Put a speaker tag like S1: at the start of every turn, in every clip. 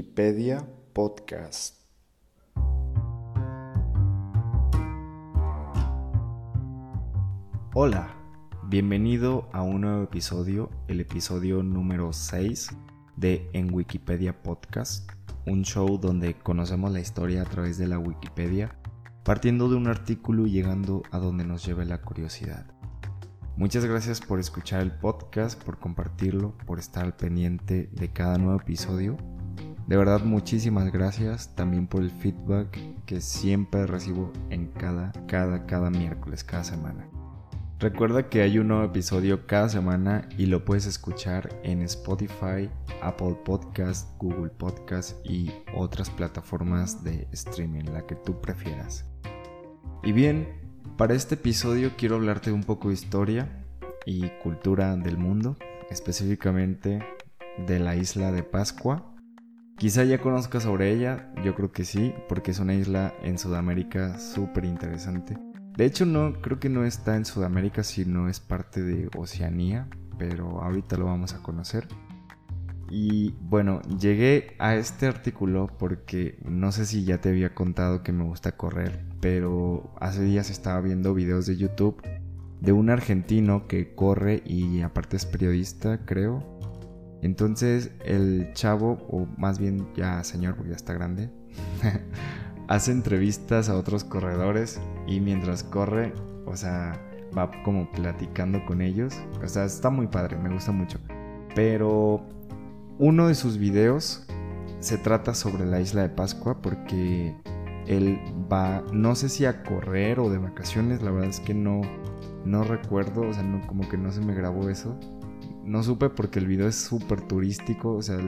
S1: Wikipedia Podcast. Hola, bienvenido a un nuevo episodio, el episodio número 6 de En Wikipedia Podcast, un show donde conocemos la historia a través de la Wikipedia, partiendo de un artículo y llegando a donde nos lleve la curiosidad. Muchas gracias por escuchar el podcast, por compartirlo, por estar al pendiente de cada nuevo episodio. De verdad, muchísimas gracias también por el feedback que siempre recibo en cada, cada, cada miércoles, cada semana. Recuerda que hay un nuevo episodio cada semana y lo puedes escuchar en Spotify, Apple Podcast, Google Podcast y otras plataformas de streaming, la que tú prefieras. Y bien, para este episodio quiero hablarte un poco de historia y cultura del mundo, específicamente de la isla de Pascua. Quizá ya conozcas sobre ella, yo creo que sí, porque es una isla en Sudamérica súper interesante. De hecho, no, creo que no está en Sudamérica, sino es parte de Oceanía, pero ahorita lo vamos a conocer. Y bueno, llegué a este artículo porque no sé si ya te había contado que me gusta correr, pero hace días estaba viendo videos de YouTube de un argentino que corre y aparte es periodista, creo. Entonces el chavo, o más bien ya señor porque ya está grande, hace entrevistas a otros corredores y mientras corre, o sea, va como platicando con ellos. O sea, está muy padre, me gusta mucho. Pero uno de sus videos se trata sobre la isla de Pascua porque él va, no sé si a correr o de vacaciones, la verdad es que no, no recuerdo, o sea, no, como que no se me grabó eso. No supe porque el video es súper turístico, o sea,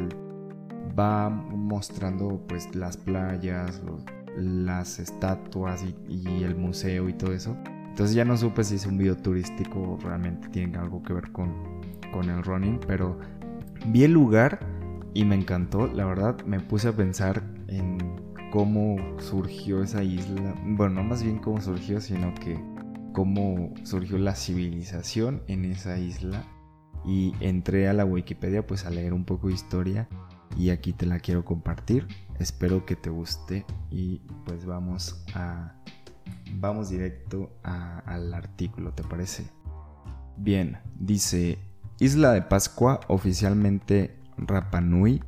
S1: va mostrando pues las playas, las estatuas y, el museo y todo eso. Entonces ya no supe si es un video turístico o realmente tiene algo que ver con, con el running, pero Vi el lugar y me encantó, la verdad me puse a pensar en cómo surgió esa isla, bueno, no más bien cómo surgió, sino que cómo surgió la civilización en esa isla y entré a la Wikipedia pues a leer un poco de historia y aquí te la quiero compartir. Espero que te guste y pues vamos a vamos directo al artículo, ¿te parece? Bien, dice Isla de Pascua, oficialmente Rapanui,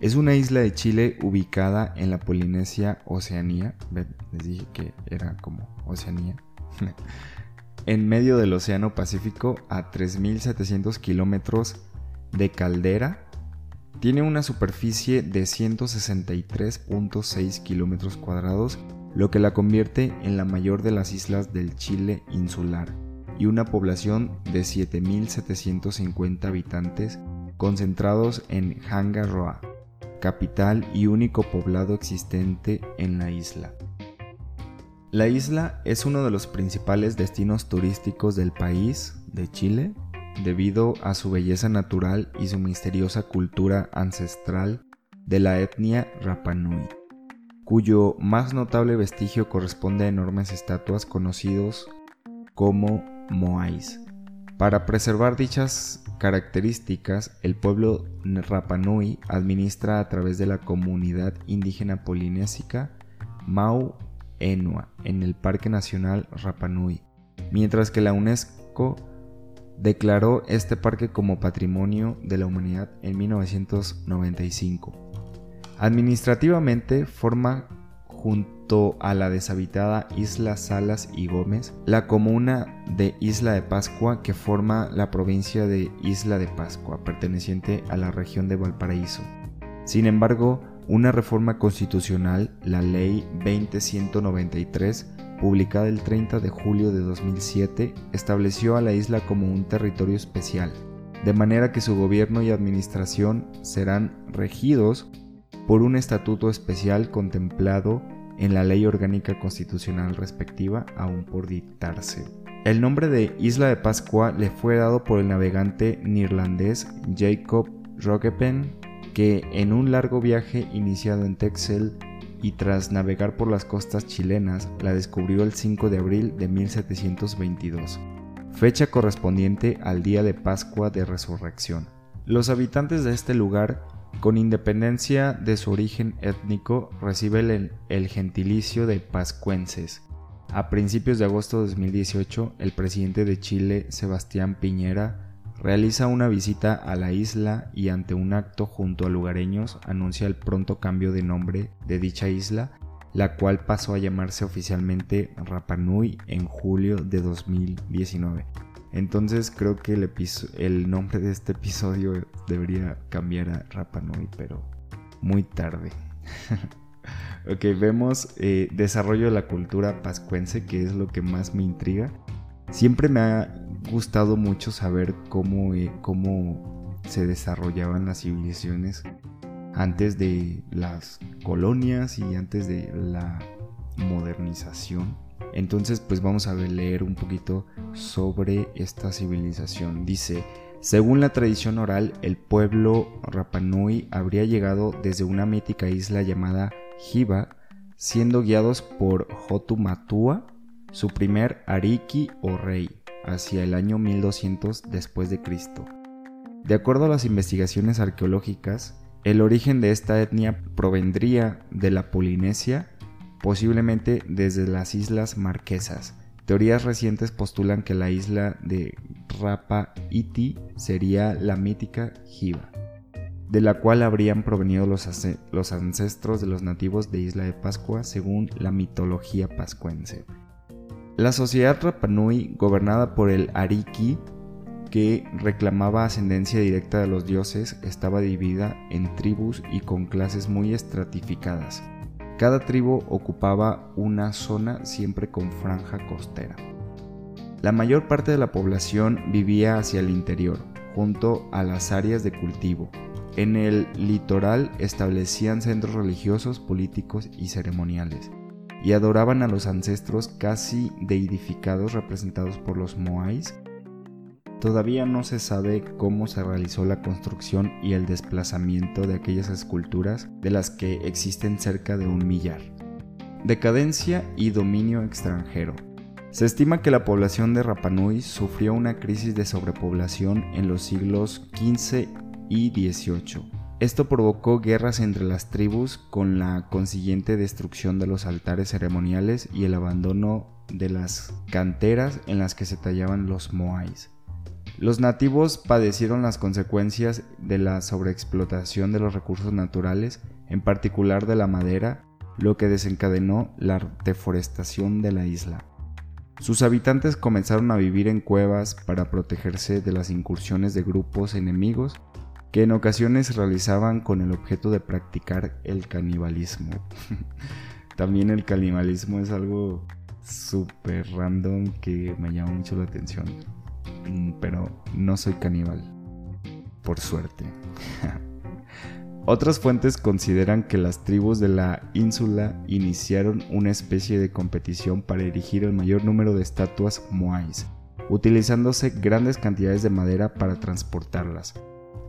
S1: es una isla de Chile ubicada en la Polinesia Oceanía. Les dije que era como Oceanía. en medio del Océano Pacífico a 3.700 kilómetros de caldera. Tiene una superficie de 163.6 kilómetros cuadrados, lo que la convierte en la mayor de las islas del Chile insular y una población de 7.750 habitantes concentrados en Hangaroa, capital y único poblado existente en la isla. La isla es uno de los principales destinos turísticos del país, de Chile, debido a su belleza natural y su misteriosa cultura ancestral de la etnia Rapanui, cuyo más notable vestigio corresponde a enormes estatuas conocidos como moais. Para preservar dichas características, el pueblo Rapanui administra a través de la comunidad indígena polinésica Mau Enua en el Parque Nacional Rapanui, mientras que la UNESCO declaró este parque como Patrimonio de la Humanidad en 1995. Administrativamente forma junto a la deshabitada isla Salas y Gómez, la comuna de Isla de Pascua que forma la provincia de Isla de Pascua, perteneciente a la región de Valparaíso. Sin embargo, una reforma constitucional, la Ley 20193, publicada el 30 de julio de 2007, estableció a la isla como un territorio especial, de manera que su gobierno y administración serán regidos por un estatuto especial contemplado en la ley orgánica constitucional respectiva aún por dictarse. El nombre de Isla de Pascua le fue dado por el navegante neerlandés Jacob Roggeveen, que en un largo viaje iniciado en Texel y tras navegar por las costas chilenas la descubrió el 5 de abril de 1722, fecha correspondiente al día de Pascua de Resurrección. Los habitantes de este lugar Con independencia de su origen étnico, recibe el, el gentilicio de pascuenses. A principios de agosto de 2018, el presidente de Chile, Sebastián Piñera, realiza una visita a la isla y ante un acto junto a lugareños anuncia el pronto cambio de nombre de dicha isla, la cual pasó a llamarse oficialmente Rapa Nui en julio de 2019. Entonces creo que el, el nombre de este episodio debería cambiar a Rapa Nui, pero muy tarde. ok, vemos eh, desarrollo de la cultura pascuense, que es lo que más me intriga. Siempre me ha gustado mucho saber cómo, eh, cómo se desarrollaban las civilizaciones antes de las colonias y antes de la modernización. Entonces pues vamos a leer un poquito sobre esta civilización. Dice, según la tradición oral, el pueblo Rapanui habría llegado desde una mítica isla llamada Jiva, siendo guiados por Hotumatua, su primer Ariki o rey hacia el año 1200 después de Cristo. De acuerdo a las investigaciones arqueológicas, el origen de esta etnia provendría de la Polinesia, posiblemente desde las Islas Marquesas. Teorías recientes postulan que la isla de Rapa Iti sería la mítica Jiva, de la cual habrían provenido los, los ancestros de los nativos de Isla de Pascua según la mitología pascuense. La sociedad Rapanui, gobernada por el Ariki, que reclamaba ascendencia directa de los dioses, estaba dividida en tribus y con clases muy estratificadas. Cada tribu ocupaba una zona siempre con franja costera. La mayor parte de la población vivía hacia el interior, junto a las áreas de cultivo. En el litoral establecían centros religiosos, políticos y ceremoniales y adoraban a los ancestros casi deidificados representados por los Moais. Todavía no se sabe cómo se realizó la construcción y el desplazamiento de aquellas esculturas de las que existen cerca de un millar. Decadencia y dominio extranjero. Se estima que la población de Rapanui sufrió una crisis de sobrepoblación en los siglos XV y XVIII esto provocó guerras entre las tribus con la consiguiente destrucción de los altares ceremoniales y el abandono de las canteras en las que se tallaban los moais. Los nativos padecieron las consecuencias de la sobreexplotación de los recursos naturales, en particular de la madera, lo que desencadenó la deforestación de la isla. Sus habitantes comenzaron a vivir en cuevas para protegerse de las incursiones de grupos enemigos que en ocasiones realizaban con el objeto de practicar el canibalismo. También el canibalismo es algo súper random que me llama mucho la atención. Mm, pero no soy caníbal. Por suerte. Otras fuentes consideran que las tribus de la ínsula iniciaron una especie de competición para erigir el mayor número de estatuas moais, utilizándose grandes cantidades de madera para transportarlas.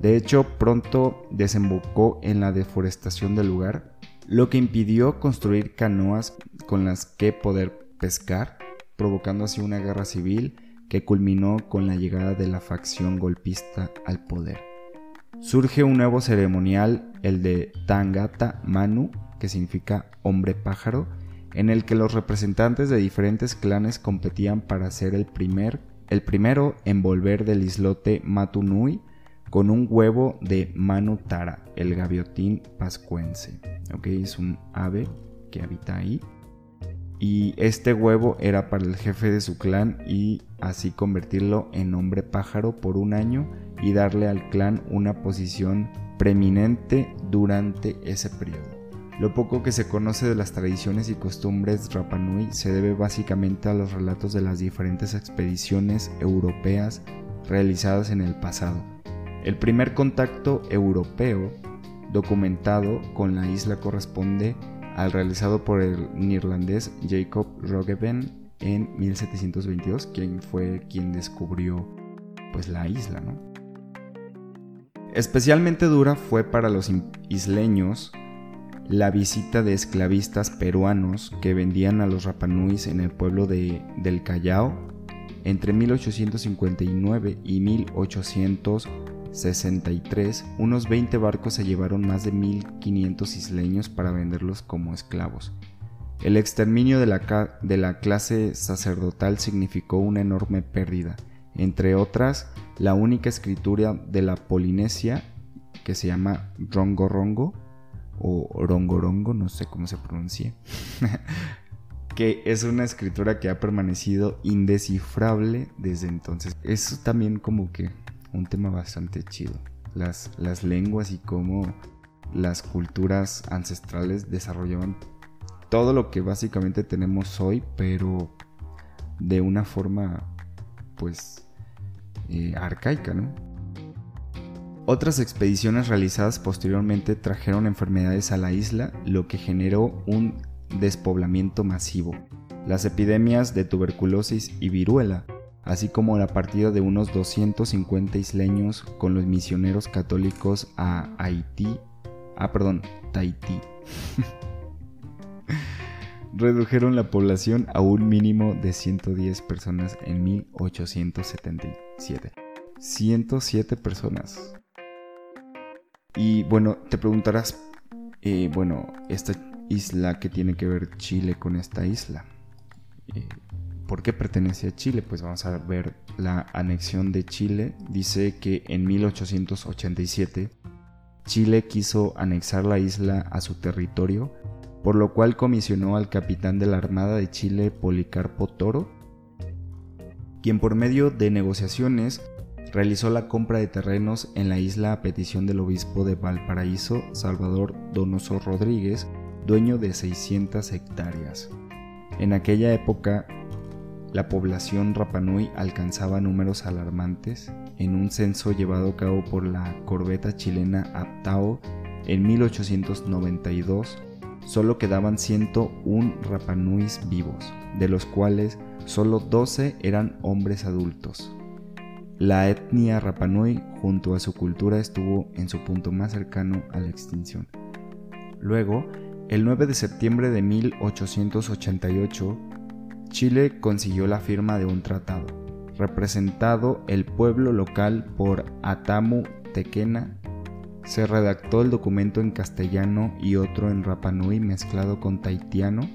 S1: De hecho, pronto desembocó en la deforestación del lugar, lo que impidió construir canoas con las que poder pescar, provocando así una guerra civil que culminó con la llegada de la facción golpista al poder. Surge un nuevo ceremonial, el de Tangata Manu, que significa hombre pájaro, en el que los representantes de diferentes clanes competían para ser el, primer, el primero en volver del islote Matunui con un huevo de Manu Tara, el gaviotín pascuense. Es un ave que habita ahí. Y este huevo era para el jefe de su clan y así convertirlo en hombre pájaro por un año y darle al clan una posición preeminente durante ese periodo. Lo poco que se conoce de las tradiciones y costumbres Rapanui se debe básicamente a los relatos de las diferentes expediciones europeas realizadas en el pasado el primer contacto europeo documentado con la isla corresponde al realizado por el neerlandés Jacob Roggeveen en 1722, quien fue quien descubrió pues la isla, Especialmente dura fue para los isleños la visita de esclavistas peruanos que vendían a los Rapanuis en el pueblo de, del Callao entre 1859 y 1800 63, unos 20 barcos se llevaron más de 1.500 isleños para venderlos como esclavos. El exterminio de la, de la clase sacerdotal significó una enorme pérdida, entre otras, la única escritura de la Polinesia, que se llama Rongorongo, o Rongorongo, no sé cómo se pronuncia, que es una escritura que ha permanecido indescifrable desde entonces. Eso también como que un tema bastante chido. Las, las lenguas y cómo las culturas ancestrales desarrollaban todo lo que básicamente tenemos hoy, pero de una forma pues eh, arcaica, ¿no? Otras expediciones realizadas posteriormente trajeron enfermedades a la isla, lo que generó un despoblamiento masivo. Las epidemias de tuberculosis y viruela así como la partida de unos 250 isleños con los misioneros católicos a Haití, ah, perdón, Tahití. Redujeron la población a un mínimo de 110 personas en 1877. 107 personas. Y bueno, te preguntarás, eh, bueno, esta isla, ¿qué tiene que ver Chile con esta isla? Eh, ¿Por qué pertenece a Chile? Pues vamos a ver la anexión de Chile. Dice que en 1887 Chile quiso anexar la isla a su territorio, por lo cual comisionó al capitán de la Armada de Chile, Policarpo Toro, quien por medio de negociaciones realizó la compra de terrenos en la isla a petición del obispo de Valparaíso, Salvador Donoso Rodríguez, dueño de 600 hectáreas. En aquella época, la población Rapanui alcanzaba números alarmantes. En un censo llevado a cabo por la corbeta chilena Aptao en 1892, solo quedaban 101 Rapanuis vivos, de los cuales solo 12 eran hombres adultos. La etnia Rapanui junto a su cultura estuvo en su punto más cercano a la extinción. Luego, el 9 de septiembre de 1888, Chile consiguió la firma de un tratado, representado el pueblo local por Atamu Tequena. Se redactó el documento en castellano y otro en Rapanui mezclado con taitiano.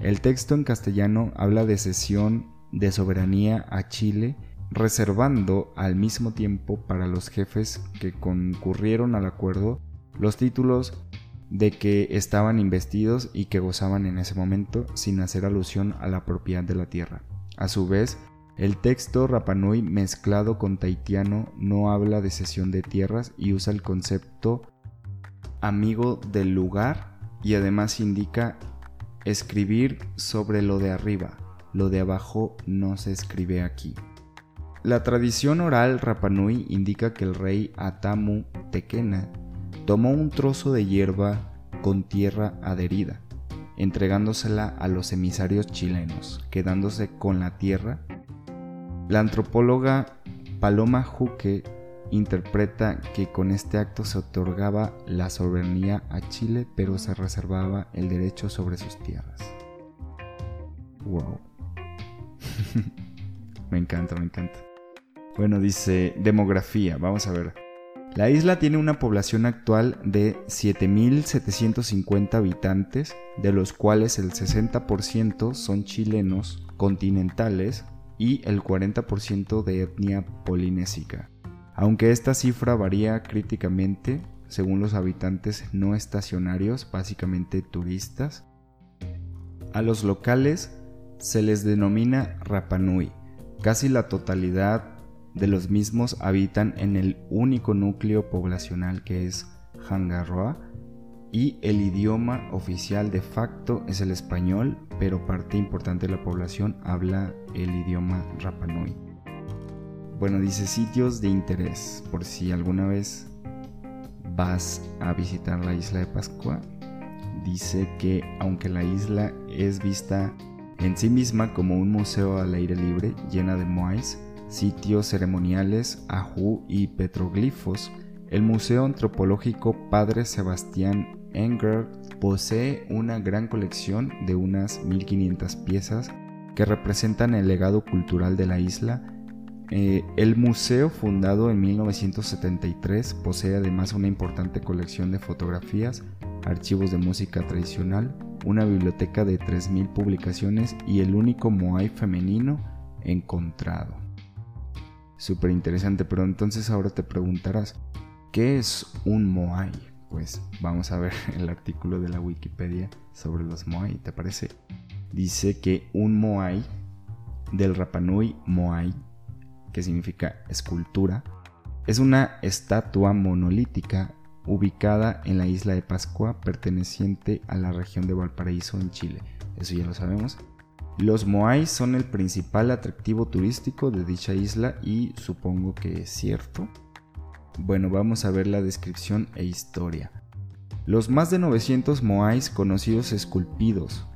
S1: El texto en castellano habla de cesión de soberanía a Chile, reservando al mismo tiempo para los jefes que concurrieron al acuerdo los títulos de que estaban investidos y que gozaban en ese momento sin hacer alusión a la propiedad de la tierra. A su vez, el texto Rapanui mezclado con taitiano no habla de cesión de tierras y usa el concepto amigo del lugar y además indica escribir sobre lo de arriba, lo de abajo no se escribe aquí. La tradición oral Rapanui indica que el rey Atamu Tekena tomó un trozo de hierba con tierra adherida, entregándosela a los emisarios chilenos, quedándose con la tierra. La antropóloga Paloma Juque interpreta que con este acto se otorgaba la soberanía a Chile, pero se reservaba el derecho sobre sus tierras. Wow. me encanta, me encanta. Bueno, dice demografía, vamos a ver. La isla tiene una población actual de 7.750 habitantes, de los cuales el 60% son chilenos continentales y el 40% de etnia polinésica. Aunque esta cifra varía críticamente según los habitantes no estacionarios, básicamente turistas, a los locales se les denomina Rapanui. Casi la totalidad de los mismos habitan en el único núcleo poblacional que es Hangaroa y el idioma oficial de facto es el español, pero parte importante de la población habla el idioma Rapanui. Bueno, dice sitios de interés, por si alguna vez vas a visitar la isla de Pascua. Dice que aunque la isla es vista en sí misma como un museo al aire libre llena de moais, sitios ceremoniales, ajú y petroglifos, el Museo Antropológico Padre Sebastián Enger posee una gran colección de unas 1500 piezas que representan el legado cultural de la isla, Eh, el museo, fundado en 1973, posee además una importante colección de fotografías, archivos de música tradicional, una biblioteca de 3.000 publicaciones y el único Moai femenino encontrado. Súper interesante, pero entonces ahora te preguntarás, ¿qué es un Moai? Pues vamos a ver el artículo de la Wikipedia sobre los Moai, ¿te parece? Dice que un Moai del Rapanui Moai, que significa escultura, es una estatua monolítica ubicada en la isla de Pascua perteneciente a la región de Valparaíso en Chile. Eso ya lo sabemos. Los Moai son el principal atractivo turístico de dicha isla y supongo que es cierto. Bueno, vamos a ver la descripción e historia. Los más de 900 Moais conocidos esculpidos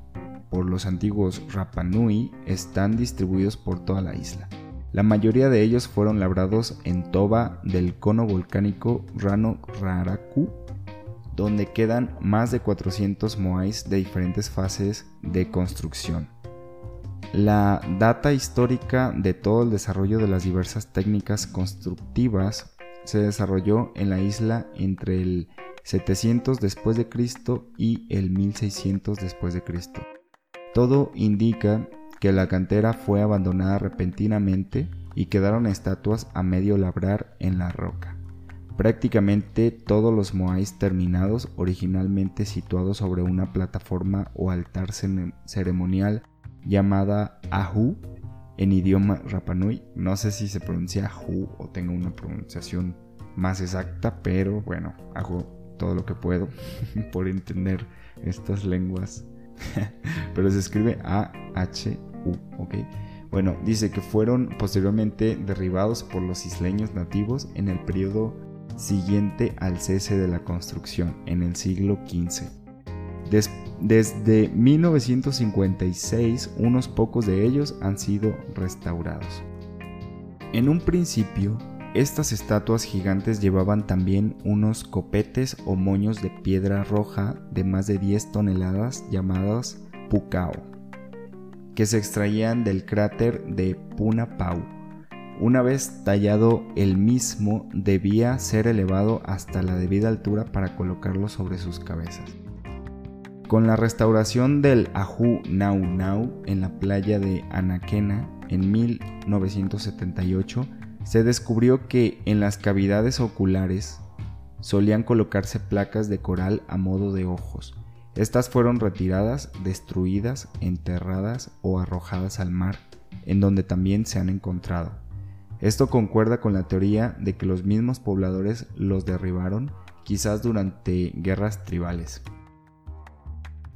S1: por los antiguos Rapanui están distribuidos por toda la isla. La mayoría de ellos fueron labrados en toba del cono volcánico Rano Raraku, donde quedan más de 400 moais de diferentes fases de construcción. La data histórica de todo el desarrollo de las diversas técnicas constructivas se desarrolló en la isla entre el 700 después de Cristo y el 1600 después de Cristo. Todo indica que la cantera fue abandonada repentinamente y quedaron estatuas a medio labrar en la roca. Prácticamente todos los moais terminados, originalmente situados sobre una plataforma o altar ceremonial llamada Ahu en idioma Rapanui. No sé si se pronuncia Ahu o tenga una pronunciación más exacta, pero bueno, hago todo lo que puedo por entender estas lenguas. pero se escribe A-H-U, ¿ok? Bueno, dice que fueron posteriormente derribados por los isleños nativos en el periodo siguiente al cese de la construcción, en el siglo XV desde 1956, unos pocos de ellos han sido restaurados. En un principio, estas estatuas gigantes llevaban también unos copetes o moños de piedra roja de más de 10 toneladas llamadas Pucao, que se extraían del cráter de Punapau. Una vez tallado el mismo, debía ser elevado hasta la debida altura para colocarlo sobre sus cabezas. Con la restauración del Ahu Nau Nau en la playa de Anaquena en 1978, se descubrió que en las cavidades oculares solían colocarse placas de coral a modo de ojos. Estas fueron retiradas, destruidas, enterradas o arrojadas al mar, en donde también se han encontrado. Esto concuerda con la teoría de que los mismos pobladores los derribaron, quizás durante guerras tribales.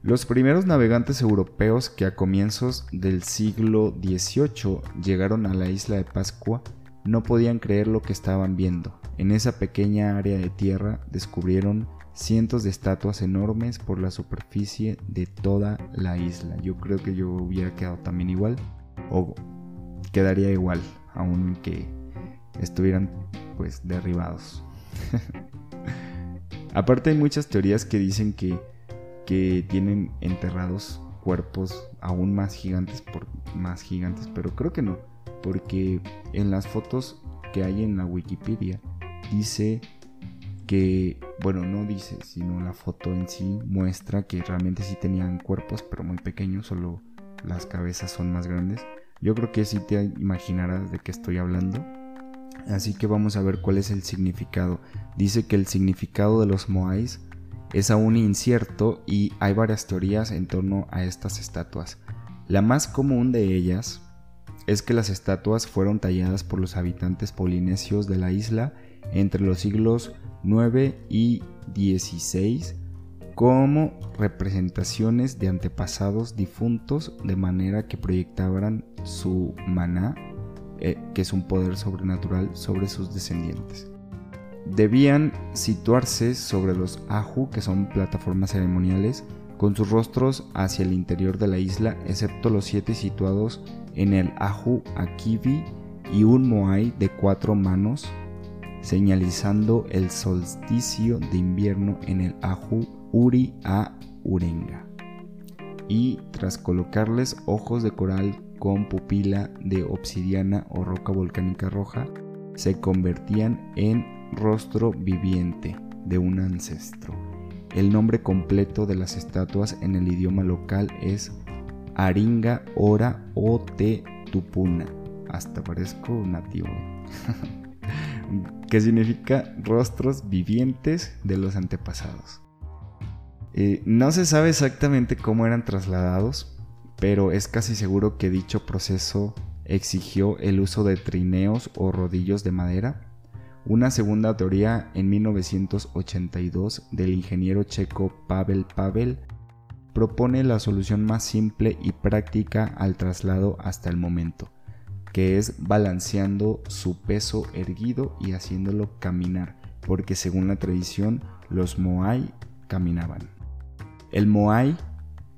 S1: Los primeros navegantes europeos que a comienzos del siglo XVIII llegaron a la isla de Pascua no podían creer lo que estaban viendo. En esa pequeña área de tierra descubrieron cientos de estatuas enormes por la superficie de toda la isla. Yo creo que yo hubiera quedado también igual o quedaría igual aunque estuvieran pues derribados. Aparte hay muchas teorías que dicen que tienen enterrados cuerpos aún más gigantes por más gigantes, pero creo que no, porque en las fotos que hay en la Wikipedia dice que, bueno, no dice, sino la foto en sí muestra que realmente sí tenían cuerpos, pero muy pequeños, solo las cabezas son más grandes. Yo creo que sí te imaginarás de qué estoy hablando. Así que vamos a ver cuál es el significado. Dice que el significado de los Moais es aún incierto y hay varias teorías en torno a estas estatuas. La más común de ellas es que las estatuas fueron talladas por los habitantes polinesios de la isla entre los siglos 9 y 16 como representaciones de antepasados difuntos de manera que proyectaban su maná, eh, que es un poder sobrenatural, sobre sus descendientes debían situarse sobre los Ahu, que son plataformas ceremoniales, con sus rostros hacia el interior de la isla, excepto los siete situados en el Ahu Akivi y un Moai de cuatro manos, señalizando el solsticio de invierno en el Ahu Uri a Urenga. Y tras colocarles ojos de coral con pupila de obsidiana o roca volcánica roja se convertían en rostro viviente de un ancestro. El nombre completo de las estatuas en el idioma local es Aringa Ora o Te Tupuna. Hasta parezco nativo. que significa rostros vivientes de los antepasados. Eh, no se sabe exactamente cómo eran trasladados, pero es casi seguro que dicho proceso exigió el uso de trineos o rodillos de madera. Una segunda teoría en 1982 del ingeniero checo Pavel Pavel propone la solución más simple y práctica al traslado hasta el momento, que es balanceando su peso erguido y haciéndolo caminar, porque según la tradición los Moai caminaban. El Moai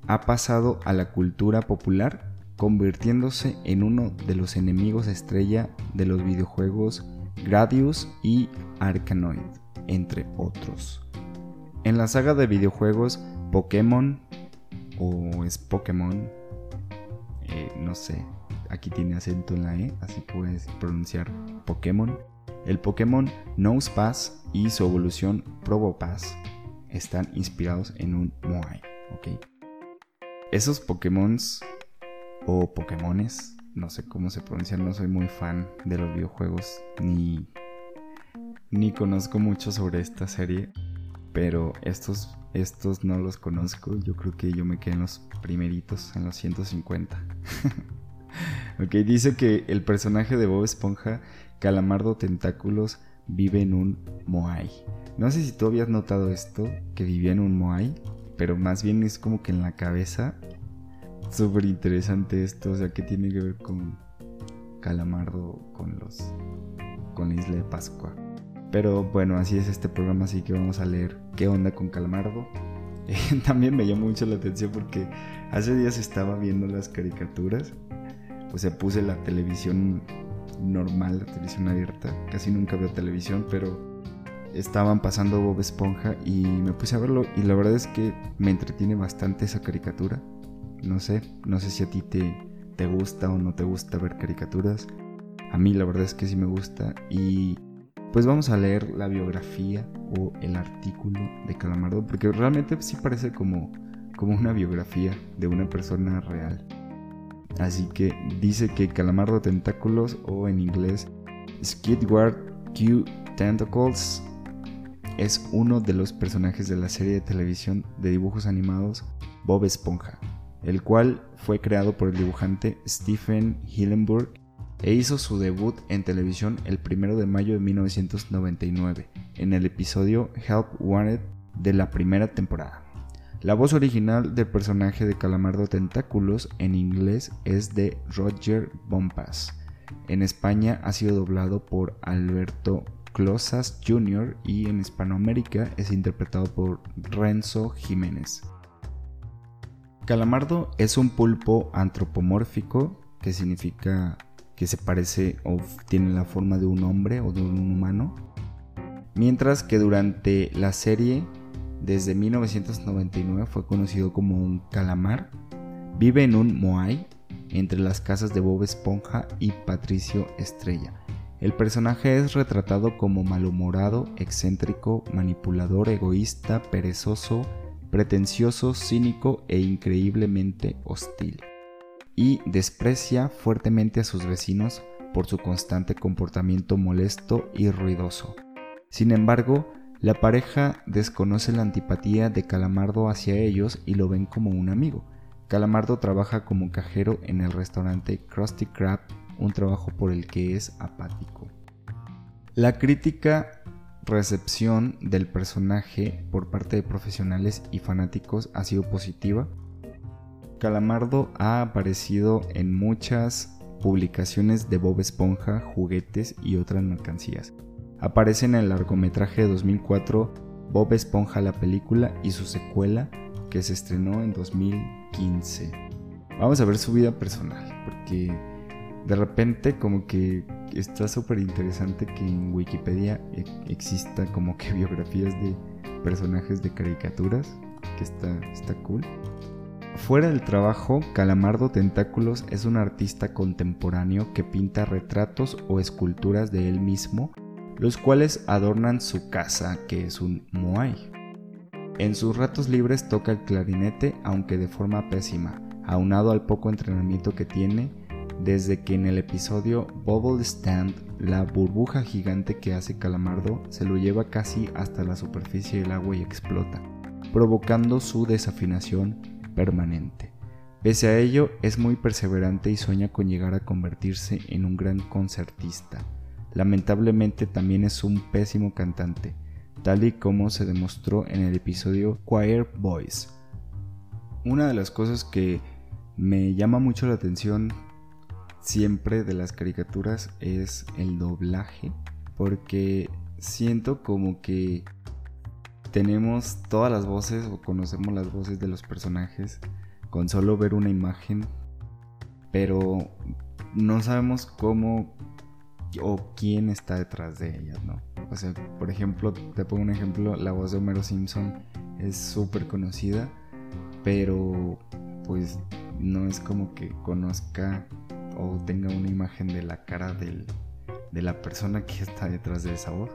S1: ha pasado a la cultura popular convirtiéndose en uno de los enemigos estrella de los videojuegos Gradius y Arkanoid, entre otros. En la saga de videojuegos Pokémon, o es Pokémon, eh, no sé, aquí tiene acento en la E, así que voy a pronunciar Pokémon. El Pokémon Nosepass y su evolución Probopass están inspirados en un Moai. Esos Pokémon o Pokémones, no sé cómo se pronuncian, no soy muy fan de los videojuegos ni ni conozco mucho sobre esta serie, pero estos estos no los conozco, yo creo que yo me quedé en los primeritos, en los 150. ok, dice que el personaje de Bob Esponja, Calamardo Tentáculos, vive en un Moai. No sé si tú habías notado esto, que vivía en un Moai, pero más bien es como que en la cabeza. Súper interesante esto, o sea, que tiene que ver con Calamardo, con los. con la isla de Pascua. Pero bueno, así es este programa, así que vamos a leer qué onda con Calamardo. También me llamó mucho la atención porque hace días estaba viendo las caricaturas. O sea, puse la televisión normal, la televisión abierta. Casi nunca veo televisión, pero estaban pasando Bob Esponja y me puse a verlo y la verdad es que me entretiene bastante esa caricatura. No sé, no sé si a ti te, te gusta o no te gusta ver caricaturas. A mí la verdad es que sí me gusta y pues vamos a leer la biografía o el artículo de Calamardo porque realmente sí parece como, como una biografía de una persona real. Así que dice que Calamardo Tentáculos o en inglés Skidward Q Tentacles es uno de los personajes de la serie de televisión de dibujos animados Bob Esponja, el cual fue creado por el dibujante Stephen Hillenburg e hizo su debut en televisión el 1 de mayo de 1999 en el episodio Help Wanted de la primera temporada. La voz original del personaje de Calamardo Tentáculos en inglés es de Roger Bompas. En España ha sido doblado por Alberto Closas Jr. y en Hispanoamérica es interpretado por Renzo Jiménez. Calamardo es un pulpo antropomórfico, que significa que se parece o tiene la forma de un hombre o de un humano. Mientras que durante la serie, desde 1999 fue conocido como un calamar, vive en un Moai entre las casas de Bob Esponja y Patricio Estrella el personaje es retratado como malhumorado, excéntrico, manipulador, egoísta, perezoso, pretencioso, cínico e increíblemente hostil. Y desprecia fuertemente a sus vecinos por su constante comportamiento molesto y ruidoso. Sin embargo, la pareja desconoce la antipatía de Calamardo hacia ellos y lo ven como un amigo. Calamardo trabaja como cajero en el restaurante Krusty Krab un trabajo por el que es apático. La crítica recepción del personaje por parte de profesionales y fanáticos ha sido positiva. Calamardo ha aparecido en muchas publicaciones de Bob Esponja, juguetes y otras mercancías. Aparece en el largometraje de 2004 Bob Esponja la película y su secuela que se estrenó en 2015. Vamos a ver su vida personal porque de repente como que está súper interesante que en Wikipedia e, exista como que biografías de personajes de caricaturas, que está, está cool. Fuera del trabajo, Calamardo Tentáculos es un artista contemporáneo que pinta retratos o esculturas de él mismo, los cuales adornan su casa, que es un moai. En sus ratos libres toca el clarinete, aunque de forma pésima, aunado al poco entrenamiento que tiene desde que en el episodio Bubble Stand la burbuja gigante que hace Calamardo se lo lleva casi hasta la superficie del agua y explota, provocando su desafinación permanente. Pese a ello, es muy perseverante y sueña con llegar a convertirse en un gran concertista. Lamentablemente también es un pésimo cantante, tal y como se demostró en el episodio Choir Boys. Una de las cosas que me llama mucho la atención siempre de las caricaturas es el doblaje, porque siento como que tenemos todas las voces o conocemos las voces de los personajes con solo ver una imagen, pero no sabemos cómo o quién está detrás de ellas, ¿no? O sea, por ejemplo, te pongo un ejemplo, la voz de Homero Simpson es súper conocida, pero pues no es como que conozca o tenga una imagen de la cara de la persona que está detrás de esa voz.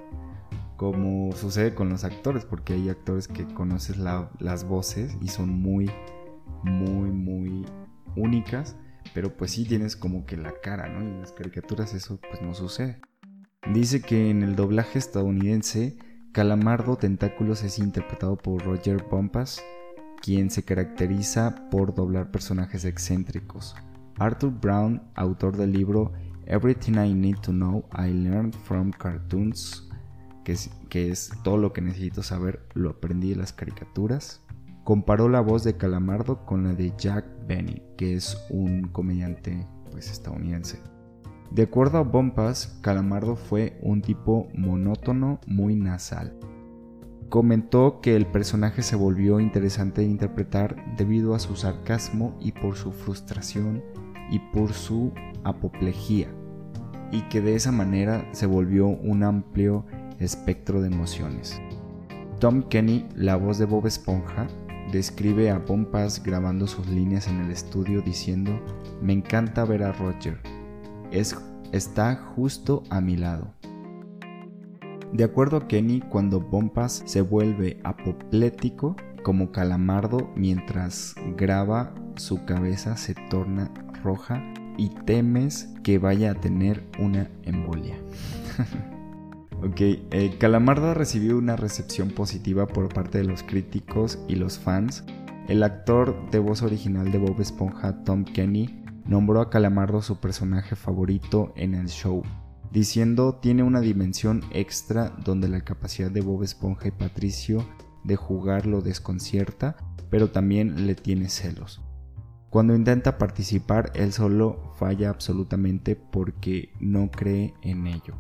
S1: Como sucede con los actores, porque hay actores que conoces las voces y son muy, muy, muy únicas, pero pues sí tienes como que la cara, ¿no? Y en las caricaturas eso pues no sucede. Dice que en el doblaje estadounidense, Calamardo Tentáculos es interpretado por Roger Bompas, quien se caracteriza por doblar personajes excéntricos, Arthur Brown, autor del libro Everything I Need to Know I Learned from Cartoons, que es, que es todo lo que necesito saber, lo aprendí de las caricaturas, comparó la voz de Calamardo con la de Jack Benny, que es un comediante pues, estadounidense. De acuerdo a Bompas, Calamardo fue un tipo monótono muy nasal. Comentó que el personaje se volvió interesante de interpretar debido a su sarcasmo y por su frustración y por su apoplejía, y que de esa manera se volvió un amplio espectro de emociones. Tom Kenny, la voz de Bob Esponja, describe a Pompas grabando sus líneas en el estudio diciendo, me encanta ver a Roger, es, está justo a mi lado. De acuerdo a Kenny, cuando Bompas se vuelve apoplético, como calamardo, mientras graba, su cabeza se torna roja y temes que vaya a tener una embolia. ok, eh, Calamardo recibió una recepción positiva por parte de los críticos y los fans. El actor de voz original de Bob Esponja, Tom Kenny, nombró a Calamardo su personaje favorito en el show, diciendo tiene una dimensión extra donde la capacidad de Bob Esponja y Patricio de jugar lo desconcierta, pero también le tiene celos. Cuando intenta participar, él solo falla absolutamente porque no cree en ello.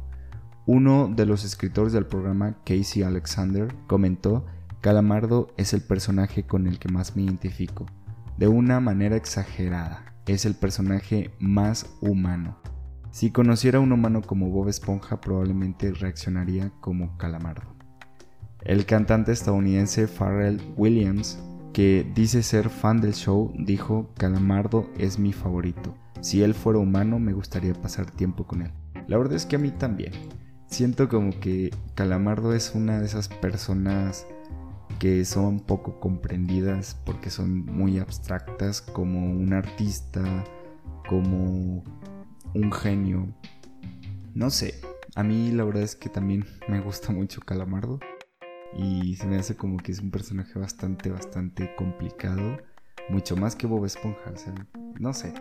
S1: Uno de los escritores del programa, Casey Alexander, comentó, Calamardo es el personaje con el que más me identifico. De una manera exagerada, es el personaje más humano. Si conociera a un humano como Bob Esponja, probablemente reaccionaría como Calamardo. El cantante estadounidense Pharrell Williams que dice ser fan del show, dijo, Calamardo es mi favorito. Si él fuera humano, me gustaría pasar tiempo con él. La verdad es que a mí también. Siento como que Calamardo es una de esas personas que son poco comprendidas porque son muy abstractas como un artista, como un genio. No sé, a mí la verdad es que también me gusta mucho Calamardo. Y se me hace como que es un personaje bastante, bastante complicado. Mucho más que Bob Esponja. No sé.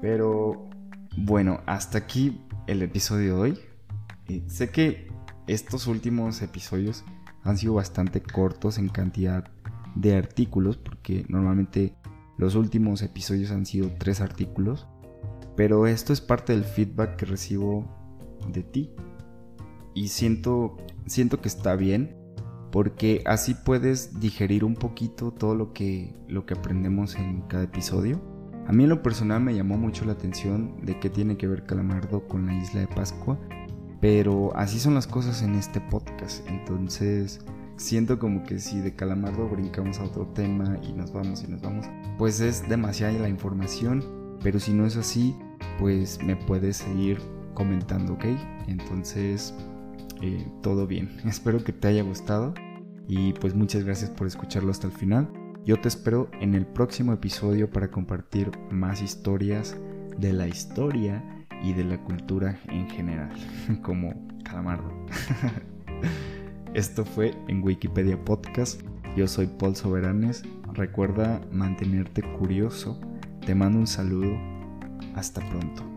S1: Pero bueno, hasta aquí el episodio de hoy. sé que estos últimos episodios han sido bastante cortos en cantidad de artículos. Porque normalmente los últimos episodios han sido tres artículos. Pero esto es parte del feedback que recibo de ti. Y siento, siento que está bien porque así puedes digerir un poquito todo lo que, lo que aprendemos en cada episodio. A mí en lo personal me llamó mucho la atención de qué tiene que ver Calamardo con la isla de Pascua, pero así son las cosas en este podcast, entonces siento como que si de Calamardo brincamos a otro tema y nos vamos y nos vamos, pues es demasiada la información, pero si no es así, pues me puedes seguir comentando, ¿ok? Entonces, eh, todo bien. Espero que te haya gustado y pues muchas gracias por escucharlo hasta el final. Yo te espero en el próximo episodio para compartir más historias de la historia y de la cultura en general, como Calamardo. Esto fue en Wikipedia Podcast. Yo soy Paul Soberanes. Recuerda mantenerte curioso. Te mando un saludo. Hasta pronto.